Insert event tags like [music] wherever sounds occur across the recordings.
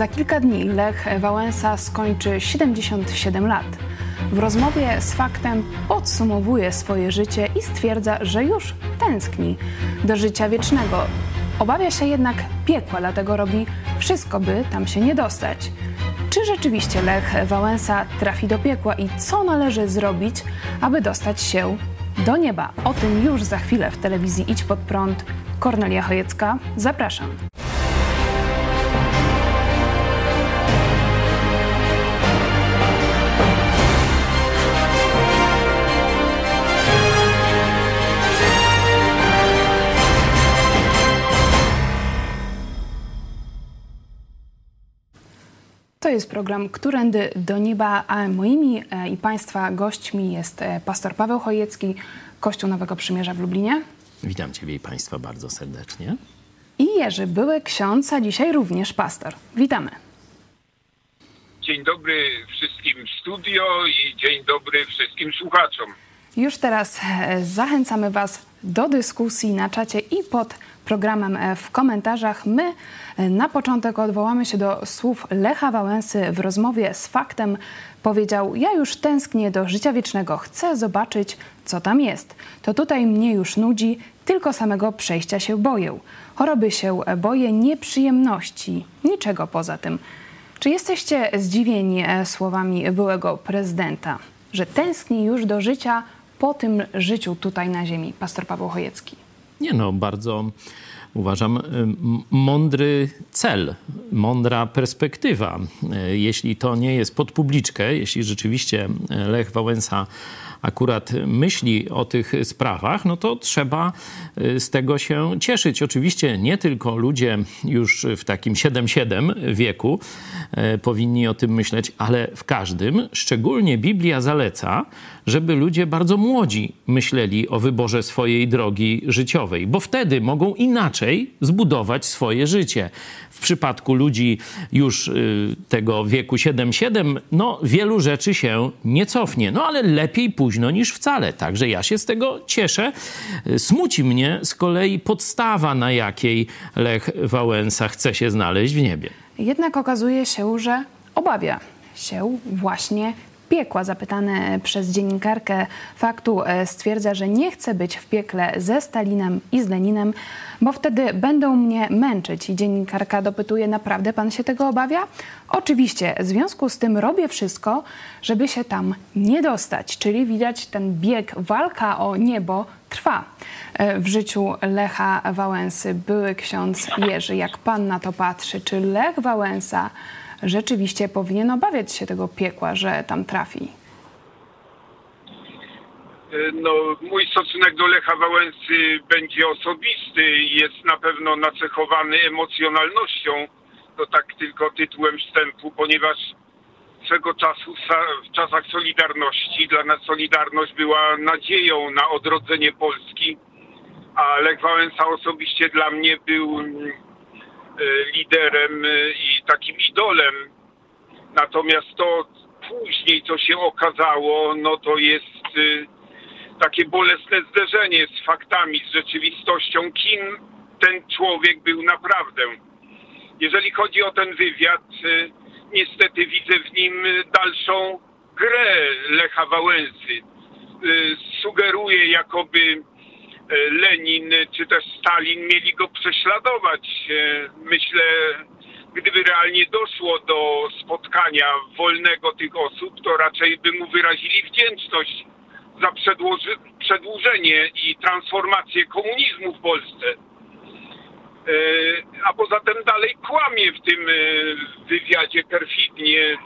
Za kilka dni Lech Wałęsa skończy 77 lat. W rozmowie z faktem podsumowuje swoje życie i stwierdza, że już tęskni do życia wiecznego. Obawia się jednak piekła, dlatego robi wszystko, by tam się nie dostać. Czy rzeczywiście Lech Wałęsa trafi do piekła i co należy zrobić, aby dostać się do nieba? O tym już za chwilę w telewizji Idź Pod Prąd. Kornelia Chojecka, zapraszam. Jest program Którędy do Nieba, a moimi e, i Państwa gośćmi jest e, pastor Paweł Chojecki, Kościół Nowego Przymierza w Lublinie. Witam Ciebie i Państwa bardzo serdecznie. I Jerzy, były ksiądz, a dzisiaj również pastor. Witamy. Dzień dobry wszystkim w studio i dzień dobry wszystkim słuchaczom. Już teraz e, zachęcamy Was do dyskusji na czacie i pod programem e, w komentarzach. My e, na początek odwołamy się do słów Lecha Wałęsy w rozmowie z faktem. Powiedział: Ja już tęsknię do życia wiecznego, chcę zobaczyć, co tam jest. To tutaj mnie już nudzi, tylko samego przejścia się boję. Choroby się boję, nieprzyjemności, niczego poza tym. Czy jesteście zdziwieni słowami byłego prezydenta, że tęskni już do życia po tym życiu tutaj na ziemi? Pastor Paweł Chojecki. Nie no, bardzo uważam, mądry cel, mądra perspektywa. E, jeśli to nie jest pod publiczkę, jeśli rzeczywiście Lech Wałęsa akurat myśli o tych sprawach, no to trzeba y, z tego się cieszyć. Oczywiście nie tylko ludzie już w takim 7-7 wieku y, powinni o tym myśleć, ale w każdym, szczególnie Biblia zaleca, żeby ludzie bardzo młodzi myśleli o wyborze swojej drogi życiowej, bo wtedy mogą inaczej zbudować swoje życie. W przypadku ludzi już y, tego wieku 7-7, no wielu rzeczy się nie cofnie, no ale lepiej późno niż wcale. Także ja się z tego cieszę. Smuci mnie z kolei podstawa, na jakiej Lech Wałęsa chce się znaleźć w niebie. Jednak okazuje się, że obawia się właśnie piekła. Zapytany przez dziennikarkę faktu e, stwierdza, że nie chce być w piekle ze Stalinem i z Leninem, bo wtedy będą mnie męczyć. I dziennikarka dopytuje, naprawdę pan się tego obawia? Oczywiście, w związku z tym robię wszystko, żeby się tam nie dostać. Czyli widać ten bieg, walka o niebo trwa e, w życiu Lecha Wałęsy. Były ksiądz Jerzy, jak pan na to patrzy, czy Lech Wałęsa rzeczywiście powinien obawiać się tego piekła, że tam trafi? No, mój stosunek do Lecha Wałęsy będzie osobisty i jest na pewno nacechowany emocjonalnością. To tak tylko tytułem wstępu, ponieważ swego czasu w czasach Solidarności dla nas Solidarność była nadzieją na odrodzenie Polski, a Lech Wałęsa osobiście dla mnie był E, liderem e, i takim idolem. Natomiast to później, co się okazało, no to jest e, takie bolesne zderzenie z faktami, z rzeczywistością, kim ten człowiek był naprawdę. Jeżeli chodzi o ten wywiad, niestety widzę w nim dalszą grę Lecha Wałęsy. Sugeruje, jakoby E, Lenin czy też Stalin mieli go prześladować. E, myślę, gdyby realnie doszło do spotkania wolnego tych osób, to raczej by mu wyrazili wdzięczność za przedłużenie i transformację komunizmu w Polsce. E, a poza tym dalej kłamie w tym wywiadzie perfidnie,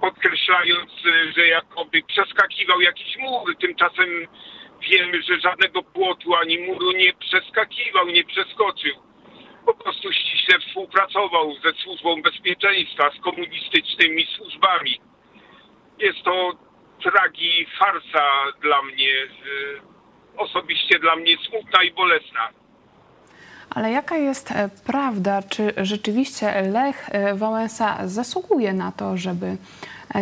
podkreślając, że jakoby przeskakiwał jakiś mur. Tymczasem wiemy, że żadnego płotu ani muru nie przeskakiwał, nie przeskoczył. Po prostu ściśle współpracował ze służbą bezpieczeństwa, z komunistycznymi służbami. Jest to tragi farsa dla mnie, osobiście dla mnie smutna i bolesna. Ale jaka jest e, prawda? Czy rzeczywiście Lech e, Wałęsa zasługuje na to, żeby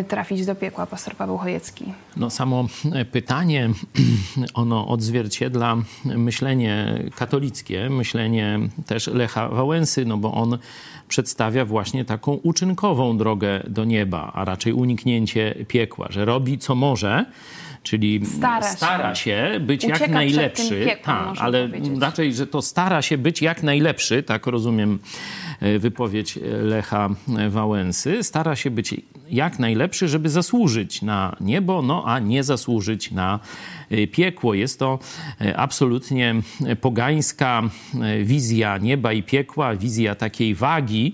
trafić do piekła, pastor Paweł Chojecki? No samo pytanie, [clears throat] ono odzwierciedla myślenie katolickie, myślenie też Lecha Wałęsy, no bo on przedstawia właśnie taką uczynkową drogę do nieba, a raczej uniknięcie piekła, że robi co może, czyli stara, stara się. się. być Ucieka jak najlepszy. Piekłem, tak, ale powiedzieć. raczej, że to stara się być jak najlepszy, tak rozumiem e, wypowiedź Lecha Wałęsy, stara się być jak najlepszy, żeby zasłużyć na niebo, no a nie zasłużyć na e, piekło. Jest to e, absolutnie pogańska wizja nieba i piekła, wizja takiej wagi.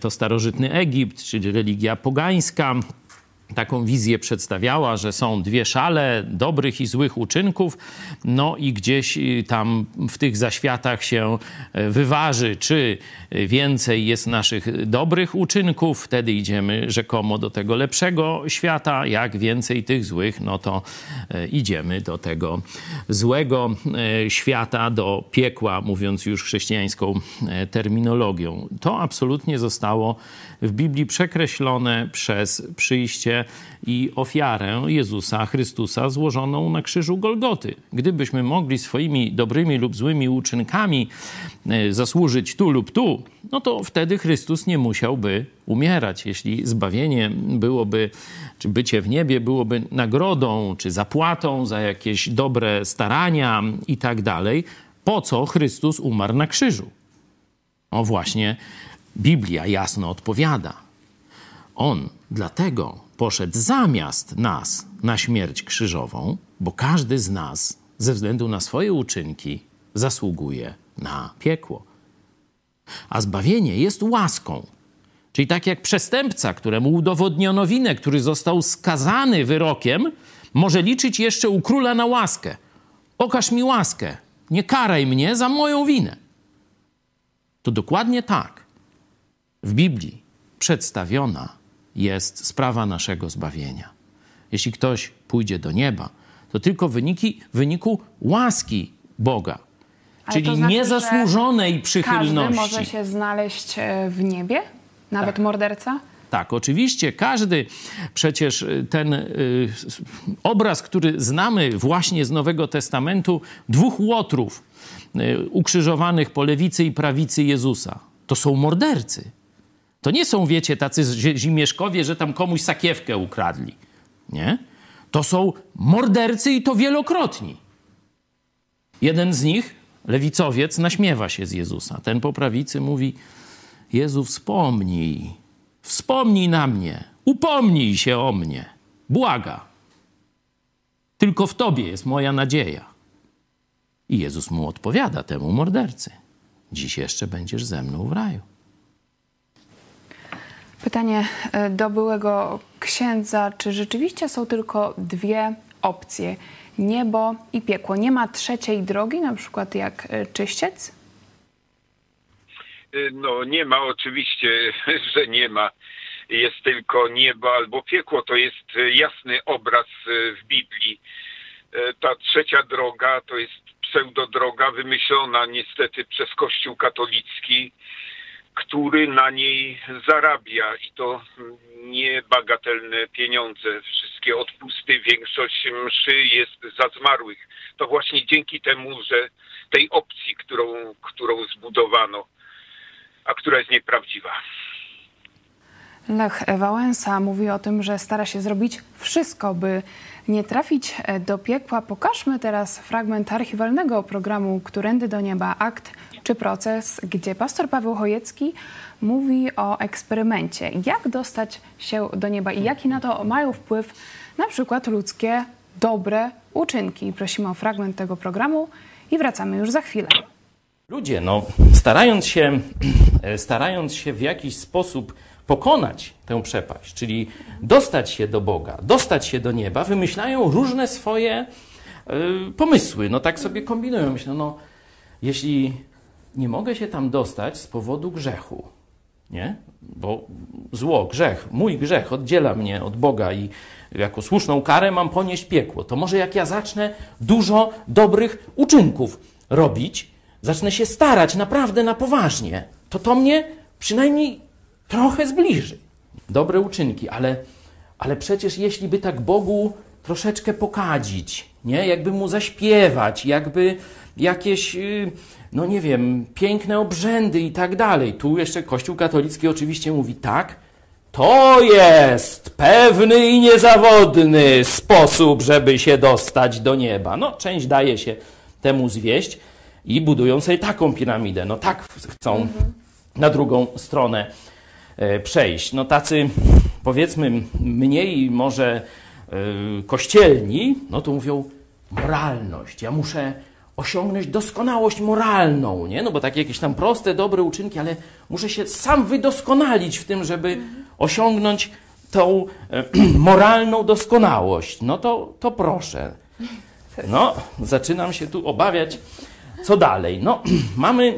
To starożytny Egipt, czyli religia pogańska taką wizję przedstawiała, że są dwie szale dobrych i złych uczynków, no i gdzieś y, tam w tych zaświatach się e, wyważy, czy więcej jest naszych dobrych uczynków, wtedy idziemy rzekomo do tego lepszego świata, jak więcej tych złych, no to e, idziemy do tego złego e, świata, do piekła, mówiąc już chrześcijańską terminologią. To absolutnie zostało w Biblii przekreślone przez przyjście i ofiarę Jezusa Chrystusa złożoną na krzyżu Golgoty. Gdybyśmy mogli swoimi dobrymi lub złymi uczynkami e, zasłużyć tu lub tu, no to wtedy Chrystus nie musiałby umierać. Jeśli zbawienie byłoby, czy bycie w niebie byłoby nagrodą, czy zapłatą za jakieś dobre starania i tak dalej, po co Chrystus umarł na krzyżu? O właśnie Biblia jasno odpowiada. On dlatego poszedł zamiast nas na śmierć krzyżową, bo każdy z nas ze względu na swoje uczynki zasługuje na piekło. A zbawienie jest łaską. Czyli tak jak przestępca, któremu udowodniono winę, który został skazany wyrokiem, może liczyć jeszcze u króla na łaskę. Okaż mi łaskę, nie karaj mnie za moją winę. To dokładnie tak w Biblii przedstawiona jest sprawa naszego zbawienia. Jeśli ktoś pójdzie do nieba, to tylko wyniki, wyniku łaski Boga, Ale czyli znaczy, niezasłużonej przychylności. Każdy może się znaleźć e, w niebie? Nawet tak. morderca? Tak, oczywiście każdy, przecież e, ten y, obraz, który znamy właśnie z Nowego Testamentu, dwóch łotrów y, ukrzyżowanych po lewicy i prawicy Jezusa, to są mordercy. To nie są, wiecie, tacy zimieszkowie, że tam komuś sakiewkę ukradli. Nie? To są mordercy i to wielokrotni. Jeden z nich, lewicowiec, naśmiewa się z Jezusa. Ten po prawicy mówi: Jezu, wspomnij, wspomnij na mnie, upomnij się o mnie, błaga. Tylko w Tobie jest moja nadzieja. I Jezus mu odpowiada temu mordercy: Dziś jeszcze będziesz ze mną w raju. Pytanie e, do byłego księdza, czy rzeczywiście są tylko dwie opcje, niebo i piekło? Nie ma trzeciej drogi, na przykład jak e, czyściec? E, no nie ma, oczywiście, [laughs] że nie ma. Jest tylko niebo albo piekło. To jest jasny obraz w Biblii. Ta trzecia droga to jest pseudodroga wymyślona niestety przez Kościół katolicki który na niej zarabia i to niebagatelne pieniądze. Wszystkie odpusty, większość mszy jest za zmarłych. To właśnie dzięki temu, że tej opcji, którą, którą zbudowano, a która jest nieprawdziwa. Lech Wałęsa mówi o tym, że stara się zrobić wszystko, by nie trafić do piekła. Pokażmy teraz fragment archiwalnego programu Którędy do Nieba, akt czy proces, gdzie pastor Paweł Chojecki mówi o eksperymencie. Jak dostać się do nieba i jaki na to mają wpływ na przykład ludzkie dobre uczynki. Prosimy o fragment tego programu i wracamy już za chwilę. Ludzie, no, starając się, [clears throat] starając się w jakiś sposób pokonać tę przepaść, czyli dostać się do Boga, dostać się do nieba, wymyślają różne swoje y, pomysły. No tak sobie kombinują. Myślą, no, jeśli nie mogę się tam dostać z powodu grzechu. Nie? Bo zło, grzech, mój grzech oddziela mnie od Boga i jako słuszną karę mam ponieść piekło. To może jak ja zacznę dużo dobrych uczynków robić, zacznę się starać naprawdę na poważnie, to to mnie przynajmniej trochę zbliży. Dobre uczynki, ale ale przecież jeśli by tak Bogu troszeczkę pokadzić, nie? Jakby mu zaśpiewać, jakby jakieś, y, no nie wiem, piękne obrzędy i tak dalej. Tu jeszcze Kościół katolicki oczywiście mówi tak, to jest pewny i niezawodny sposób, żeby się dostać do nieba. No, część daje się temu zwieść i budują sobie taką piramidę. No tak chcą mhm. na drugą stronę e, przejść. No tacy, powiedzmy, mniej może e, kościelni, no to mówią moralność. Ja muszę osiągnąć doskonałość moralną, nie? No bo takie jakieś tam proste, dobre uczynki, ale muszę się sam wydoskonalić w tym, żeby osiągnąć tą e, [clears throat] moralną doskonałość. No to, to proszę. No, zaczynam się tu obawiać, co dalej. No, [clears throat] mamy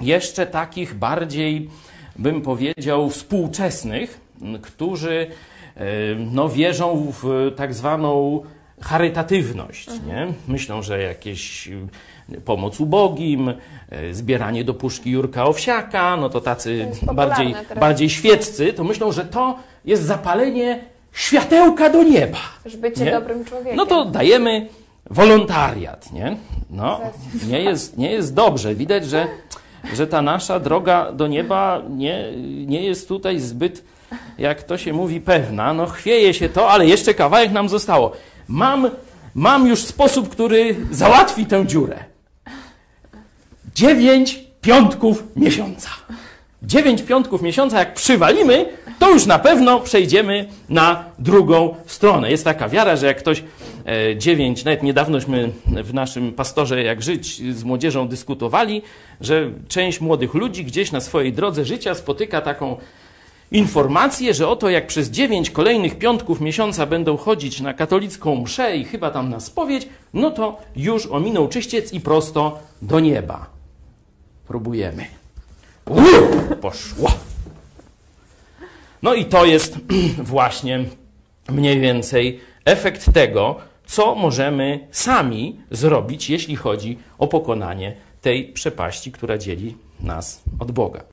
jeszcze takich bardziej, bym powiedział, współczesnych, którzy e, no, wierzą w tak zwaną charytatywność. Nie? Myślą, że jakieś y, pomoc ubogim, y, zbieranie do puszki Jurka Owsiaka, no to tacy to bardziej, bardziej świeccy, to myślą, że to jest zapalenie światełka do nieba. Już bycie nie? dobrym człowiekiem. No to dajemy wolontariat, nie? No, nie jest, nie jest dobrze. Widać, że, że ta nasza droga do nieba nie, nie jest tutaj zbyt, jak to się mówi, pewna. No chwieje się to, ale jeszcze kawałek nam zostało. Mam, mam już sposób, który załatwi tę dziurę. Dziewięć piątków miesiąca. Dziewięć piątków miesiąca, jak przywalimy, to już na pewno przejdziemy na drugą stronę. Jest taka wiara, że jak ktoś e, dziewięć, nawet niedawnośmy w naszym pastorze Jak Żyć z młodzieżą dyskutowali, że część młodych ludzi gdzieś na swojej drodze życia spotyka taką informację, że oto jak przez dziewięć kolejnych piątków miesiąca będą chodzić na katolicką mszę i chyba tam na spowiedź, no to już ominął czyściec i prosto do nieba. Próbujemy. Uuu, poszło. No i to jest [clears throat] właśnie mniej więcej efekt tego, co możemy sami zrobić, jeśli chodzi o pokonanie tej przepaści, która dzieli nas od Boga.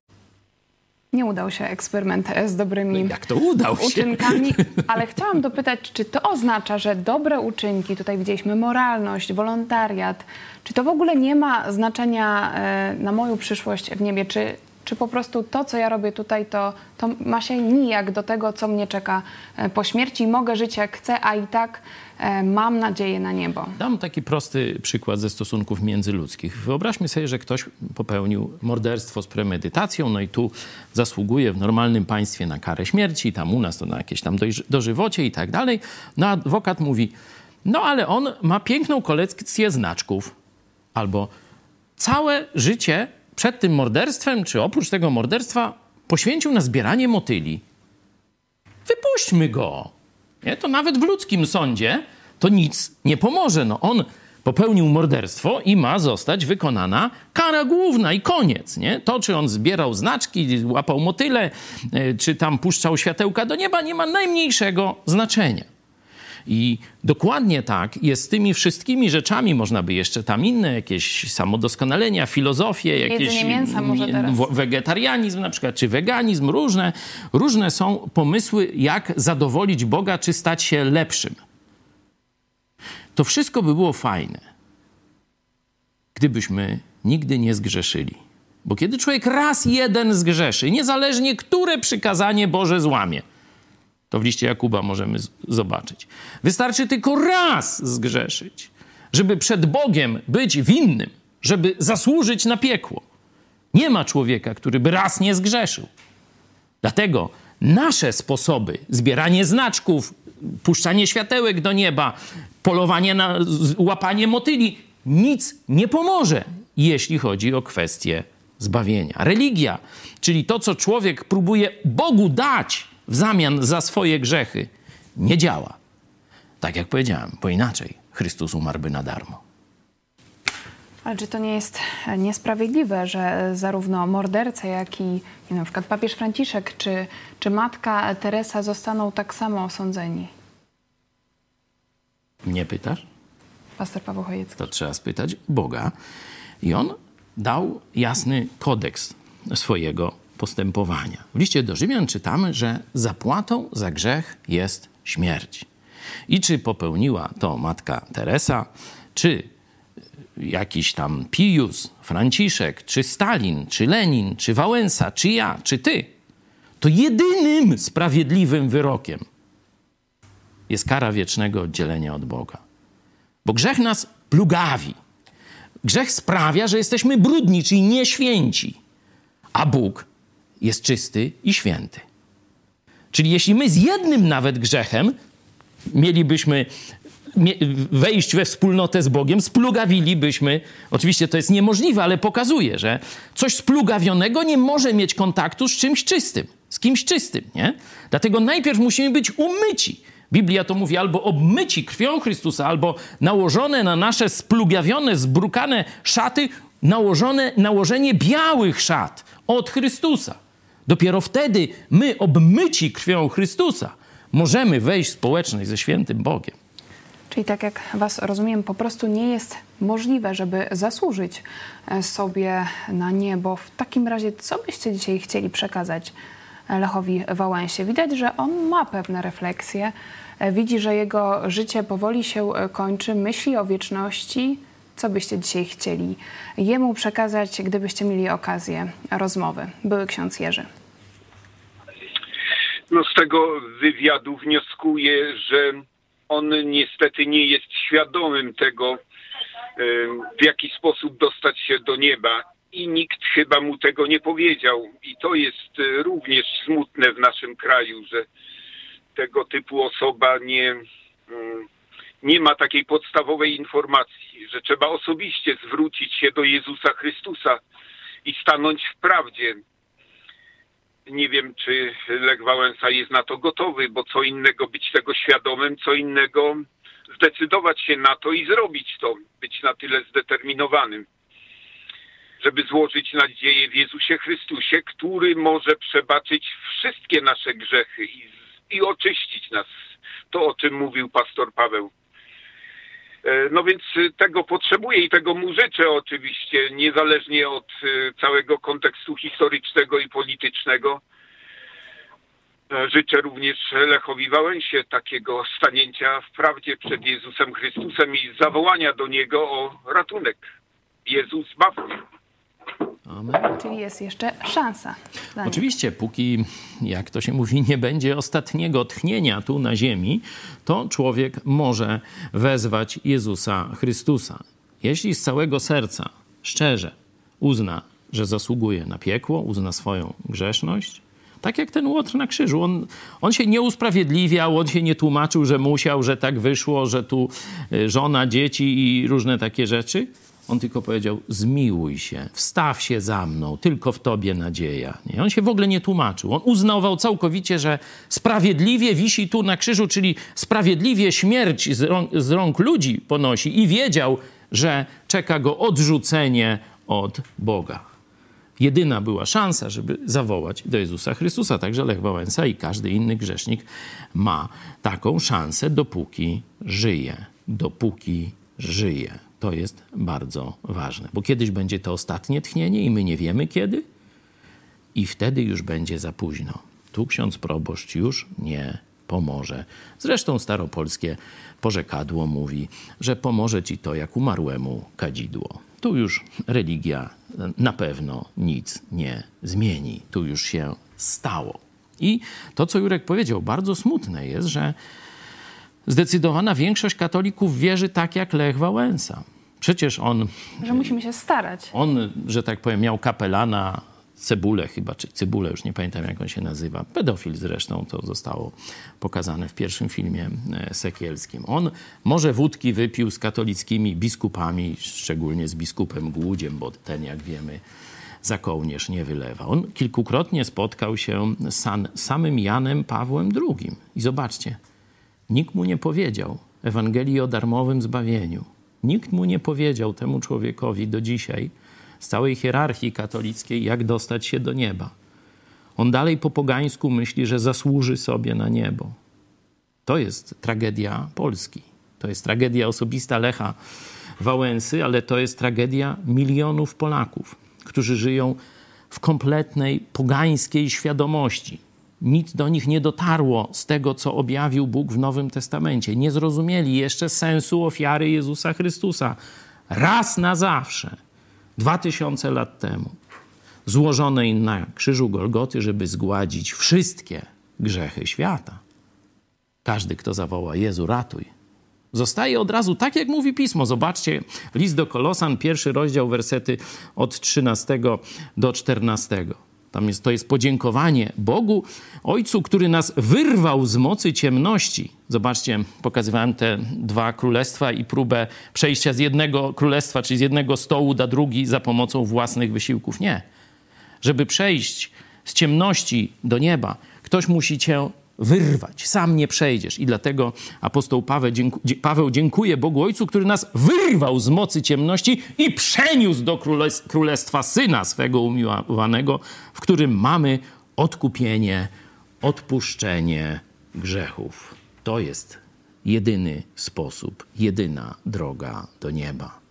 Nie udał się eksperyment z dobrymi no Jak to udał się? uczynkami, [laughs] ale chciałam dopytać, czy to oznacza, że dobre uczynki, tutaj widzieliśmy moralność, wolontariat, czy to w ogóle nie ma znaczenia e, na moją przyszłość w niebie? Czy, czy po prostu to, co ja robię tutaj, to, to ma się nijak do tego, co mnie czeka e, po śmierci? Mogę żyć jak chcę, a i tak E, mam nadzieję na niebo. Dam taki prosty przykład ze stosunków międzyludzkich. Wyobraźmy sobie, że ktoś popełnił morderstwo z premedytacją, no i tu zasługuje w normalnym państwie na karę śmierci, tam u nas to na jakieś tam dożywocie i tak dalej. No adwokat mówi, no ale on ma piękną kolekcję znaczków. Albo całe życie przed tym morderstwem, czy oprócz tego morderstwa, poświęcił na zbieranie motyli. Wypuśćmy go. Nie? To nawet w ludzkim sądzie to nic nie pomoże. No on popełnił morderstwo i ma zostać wykonana kara główna i koniec. Nie? To, czy on zbierał znaczki, łapał motyle, e, czy tam puszczał światełka do nieba, nie ma najmniejszego znaczenia. I dokładnie tak jest z tymi wszystkimi rzeczami. Można by jeszcze tam inne jakieś samodoskonalenia, filozofie, jakieś mięsa może teraz. wegetarianizm na przykład, czy weganizm. Różne, różne są pomysły, jak zadowolić Boga, czy stać się lepszym. To wszystko by było fajne, gdybyśmy nigdy nie zgrzeszyli. Bo kiedy człowiek raz jeden zgrzeszy, niezależnie które przykazanie Boże złamie, to w liście Jakuba możemy zobaczyć. Wystarczy tylko raz zgrzeszyć, żeby przed Bogiem być winnym, żeby zasłużyć na piekło. Nie ma człowieka, który by raz nie zgrzeszył. Dlatego nasze sposoby, zbieranie znaczków, puszczanie światełek do nieba, polowanie na łapanie motyli, nic nie pomoże, jeśli chodzi o kwestię zbawienia. Religia, czyli to, co człowiek próbuje Bogu dać, w zamian za swoje grzechy nie działa. Tak jak powiedziałem, bo inaczej Chrystus umarłby na darmo. Ale czy to nie jest niesprawiedliwe, że zarówno morderca, jak i na przykład papież Franciszek czy, czy matka Teresa zostaną tak samo osądzeni? Nie pytasz? Pastor Paweł Chojecki. To trzeba spytać Boga. I on dał jasny kodeks swojego postępowania. W liście do Rzymian czytamy, że zapłatą za grzech jest śmierć. I czy popełniła to matka Teresa, czy jakiś tam Pius, Franciszek, czy Stalin, czy Lenin, czy Wałęsa, czy ja, czy ty, to jedynym sprawiedliwym wyrokiem jest kara wiecznego oddzielenia od Boga. Bo grzech nas plugawi. Grzech sprawia, że jesteśmy brudni, czyli nieświęci, a Bóg jest czysty i święty. Czyli jeśli my z jednym nawet grzechem mielibyśmy wejść we wspólnotę z Bogiem, splugawilibyśmy, oczywiście to jest niemożliwe, ale pokazuje, że coś splugawionego nie może mieć kontaktu z czymś czystym, z kimś czystym, nie? Dlatego najpierw musimy być umyci. Biblia to mówi albo obmyci krwią Chrystusa, albo nałożone na nasze splugawione, zbrukane szaty, nałożone, nałożenie białych szat od Chrystusa. Dopiero wtedy my, obmyci krwią Chrystusa, możemy wejść w społeczność ze świętym Bogiem. Czyli tak jak Was rozumiem, po prostu nie jest możliwe, żeby zasłużyć e, sobie na niebo. W takim razie, co byście dzisiaj chcieli przekazać Lechowi Wałęsie? Widać, że on ma pewne refleksje, e, widzi, że jego życie powoli się e, kończy, myśli o wieczności. Co byście dzisiaj chcieli jemu przekazać, gdybyście mieli okazję rozmowy? Były ksiądz Jerzy. No z tego wywiadu wnioskuję, że on niestety nie jest świadomym tego, w jaki sposób dostać się do nieba. I nikt chyba mu tego nie powiedział. I to jest e, również smutne w naszym kraju, że tego typu osoba nie, mm, nie ma takiej podstawowej informacji, że trzeba osobiście zwrócić się do Jezusa Chrystusa i stanąć w prawdzie. Nie wiem, czy Lech Wałęsa jest na to gotowy, bo co innego być tego świadomym, co innego zdecydować się na to i zrobić to, być na tyle zdeterminowanym, żeby złożyć nadzieję w Jezusie Chrystusie, który może przebaczyć wszystkie nasze grzechy i, i oczyścić nas. To, o czym mówił pastor Paweł. E, no więc tego potrzebuję i tego mu życzę oczywiście, niezależnie od e, całego kontekstu historycznego i politycznego. E, życzę również Lechowi Wałęsie takiego stanięcia w prawdzie przed Jezusem Chrystusem i zawołania do Niego o ratunek. Jezus zbaw mnie. Amen. Czyli jest jeszcze szansa. Oczywiście, póki, jak to się mówi, nie będzie ostatniego tchnienia tu na ziemi, to człowiek może wezwać Jezusa Chrystusa. Jeśli z całego serca, szczerze uzna, że zasługuje na piekło, uzna swoją grzeszność, tak jak ten Łotr na krzyżu. On, on się nie usprawiedliwiał, on się nie tłumaczył, że musiał, że tak wyszło, że tu y, żona, dzieci i różne takie rzeczy. On tylko powiedział: Zmiłuj się, wstaw się za mną, tylko w tobie nadzieja. Nie? On się w ogóle nie tłumaczył. On uznawał całkowicie, że sprawiedliwie wisi tu na krzyżu, czyli sprawiedliwie śmierć z rąk, z rąk ludzi ponosi i wiedział, że czeka go odrzucenie od Boga. Jedyna była szansa, żeby zawołać do Jezusa Chrystusa. Także Lech Wałęsa i każdy inny grzesznik ma taką szansę, dopóki żyje. Dopóki żyje. To jest bardzo ważne, bo kiedyś będzie to ostatnie tchnienie i my nie wiemy kiedy, i wtedy już będzie za późno. Tu ksiądz proboszcz już nie pomoże. Zresztą staropolskie porzekadło mówi, że pomoże ci to jak umarłemu kadzidło. Tu już religia na pewno nic nie zmieni. Tu już się stało. I to, co Jurek powiedział, bardzo smutne jest, że zdecydowana większość katolików wierzy tak jak Lech Wałęsa. Przecież on. Że musimy się starać. On, że tak powiem, miał kapelana Cebulę chyba, czy Cybulę, już nie pamiętam jak on się nazywa. Pedofil zresztą, to zostało pokazane w pierwszym filmie e, Sekielskim. On może wódki wypił z katolickimi biskupami, szczególnie z biskupem Głudziem, bo ten, jak wiemy, za kołnierz nie wylewa. On kilkukrotnie spotkał się z samym Janem Pawłem II. I zobaczcie, Nikt mu nie powiedział Ewangelii o darmowym zbawieniu. Nikt mu nie powiedział temu człowiekowi do dzisiaj z całej hierarchii katolickiej, jak dostać się do nieba. On dalej po pogańsku myśli, że zasłuży sobie na niebo. To jest tragedia Polski. To jest tragedia osobista Lecha Wałęsy, ale to jest tragedia milionów Polaków, którzy żyją w kompletnej pogańskiej świadomości. Nic do nich nie dotarło z tego, co objawił Bóg w Nowym Testamencie. Nie zrozumieli jeszcze sensu ofiary Jezusa Chrystusa raz na zawsze, dwa tysiące lat temu, złożonej na krzyżu Golgoty, żeby zgładzić wszystkie grzechy świata. Każdy, kto zawoła Jezu, ratuj, zostaje od razu tak, jak mówi pismo. Zobaczcie, list do Kolosan, pierwszy rozdział, wersety od 13 do 14. Tam jest, to jest podziękowanie Bogu, Ojcu, który nas wyrwał z mocy ciemności. Zobaczcie, pokazywałem te dwa królestwa i próbę przejścia z jednego królestwa, czyli z jednego stołu na drugi za pomocą własnych wysiłków. Nie. Żeby przejść z ciemności do nieba, ktoś musi cię wyrwać. Sam nie przejdziesz. I dlatego apostoł Paweł, dzięku, Paweł dziękuję Bogu Ojcu, który nas wyrwał z mocy ciemności i przeniósł do królestwa Syna swego umiłowanego, w którym mamy odkupienie, odpuszczenie grzechów. To jest jedyny sposób, jedyna droga do nieba.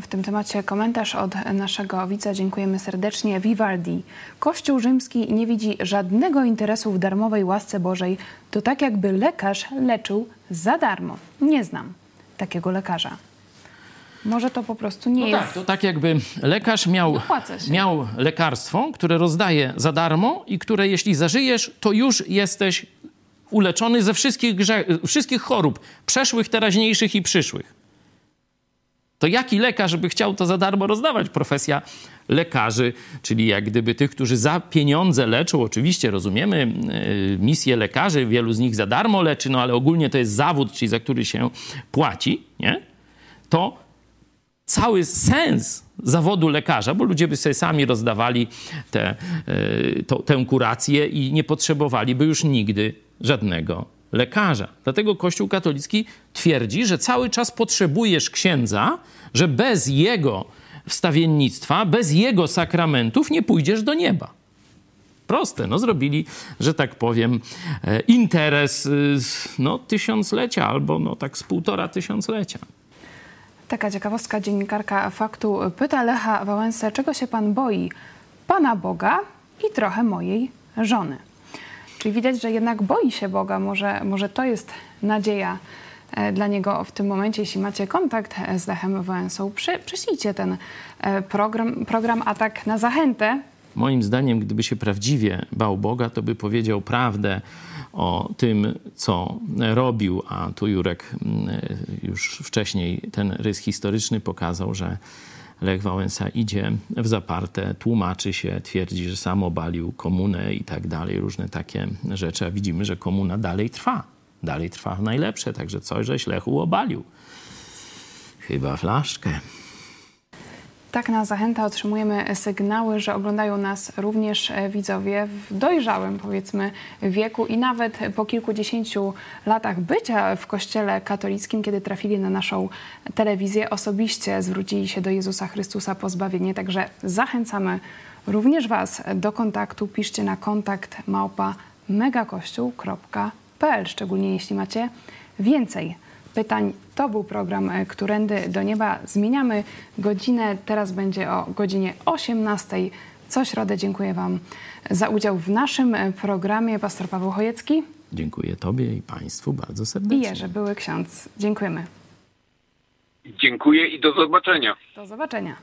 W tym temacie komentarz od naszego widza. Dziękujemy serdecznie. Vivaldi. Kościół rzymski nie widzi żadnego interesu w darmowej łasce Bożej. To tak jakby lekarz leczył za darmo. Nie znam takiego lekarza. Może to po prostu nie no jest. Tak, to tak jakby lekarz miał, miał lekarstwo, które rozdaje za darmo i które jeśli zażyjesz, to już jesteś uleczony ze wszystkich, wszystkich chorób, przeszłych, teraźniejszych i przyszłych to jaki lekarz by chciał to za darmo rozdawać? Profesja lekarzy, czyli jak gdyby tych, którzy za pieniądze leczą. Oczywiście rozumiemy yy, misję lekarzy, wielu z nich za darmo leczy, no ale ogólnie to jest zawód, czyli za który się płaci, nie? To cały sens zawodu lekarza, bo ludzie by sobie sami rozdawali te, yy, to, tę kurację i nie potrzebowaliby już nigdy żadnego lekarza. Dlatego Kościół katolicki twierdzi, że cały czas potrzebujesz księdza, że bez jego wstawiennictwa, bez jego sakramentów nie pójdziesz do nieba. Proste, no zrobili, że tak powiem, e, interes no, tysiąclecia albo no, tak z półtora tysiąclecia. Taka ciekawostka dziennikarka faktu pyta Lecha Wałęsę, czego się pan boi? Pana Boga i trochę mojej żony. Czyli widać, że jednak boi się Boga. Może, może to jest nadzieja e, dla niego w tym momencie. Jeśli macie kontakt e, z Lechem Wałęsą, przy, przyślijcie ten e, program, program Atak na zachętę. Moim zdaniem, gdyby się prawdziwie bał Boga, to by powiedział prawdę o tym, co robił, a tu Jurek mm, już wcześniej ten rys historyczny pokazał, że Lech Wałęsa idzie w zaparte, tłumaczy się, twierdzi, że sam obalił komunę i tak dalej, różne takie rzeczy, a widzimy, że komuna dalej trwa. Dalej trwa najlepsze, także coś żeś Lechu obalił. Chyba flaszkę. Tak na zachętę otrzymujemy sygnały, że oglądają nas również e, widzowie w dojrzałym, powiedzmy, wieku i nawet po kilkudziesięciu latach bycia w kościele katolickim, kiedy trafili na naszą telewizję, osobiście zwrócili się do Jezusa Chrystusa po zbawienie. Także zachęcamy również Was do kontaktu. Piszcie na kontakt małpa megakościół.pl, szczególnie jeśli macie więcej pytań. To był program e, Którędy do Nieba. Zmieniamy godzinę. Teraz będzie o godzinie 18. Co środę dziękuję Wam za udział w naszym e, programie. Pastor Paweł Chojecki. Dziękuję Tobie i Państwu bardzo serdecznie. I Jerzy Były Ksiądz. Dziękujemy. Dziękuję i do zobaczenia. Do zobaczenia.